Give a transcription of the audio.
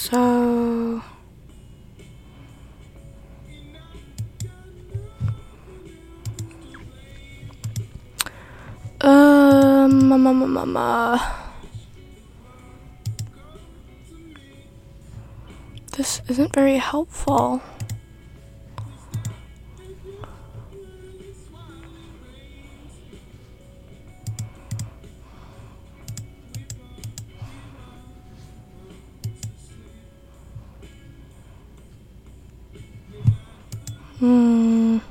So. Um, mama, mama, mama. This isn't very helpful. 嗯。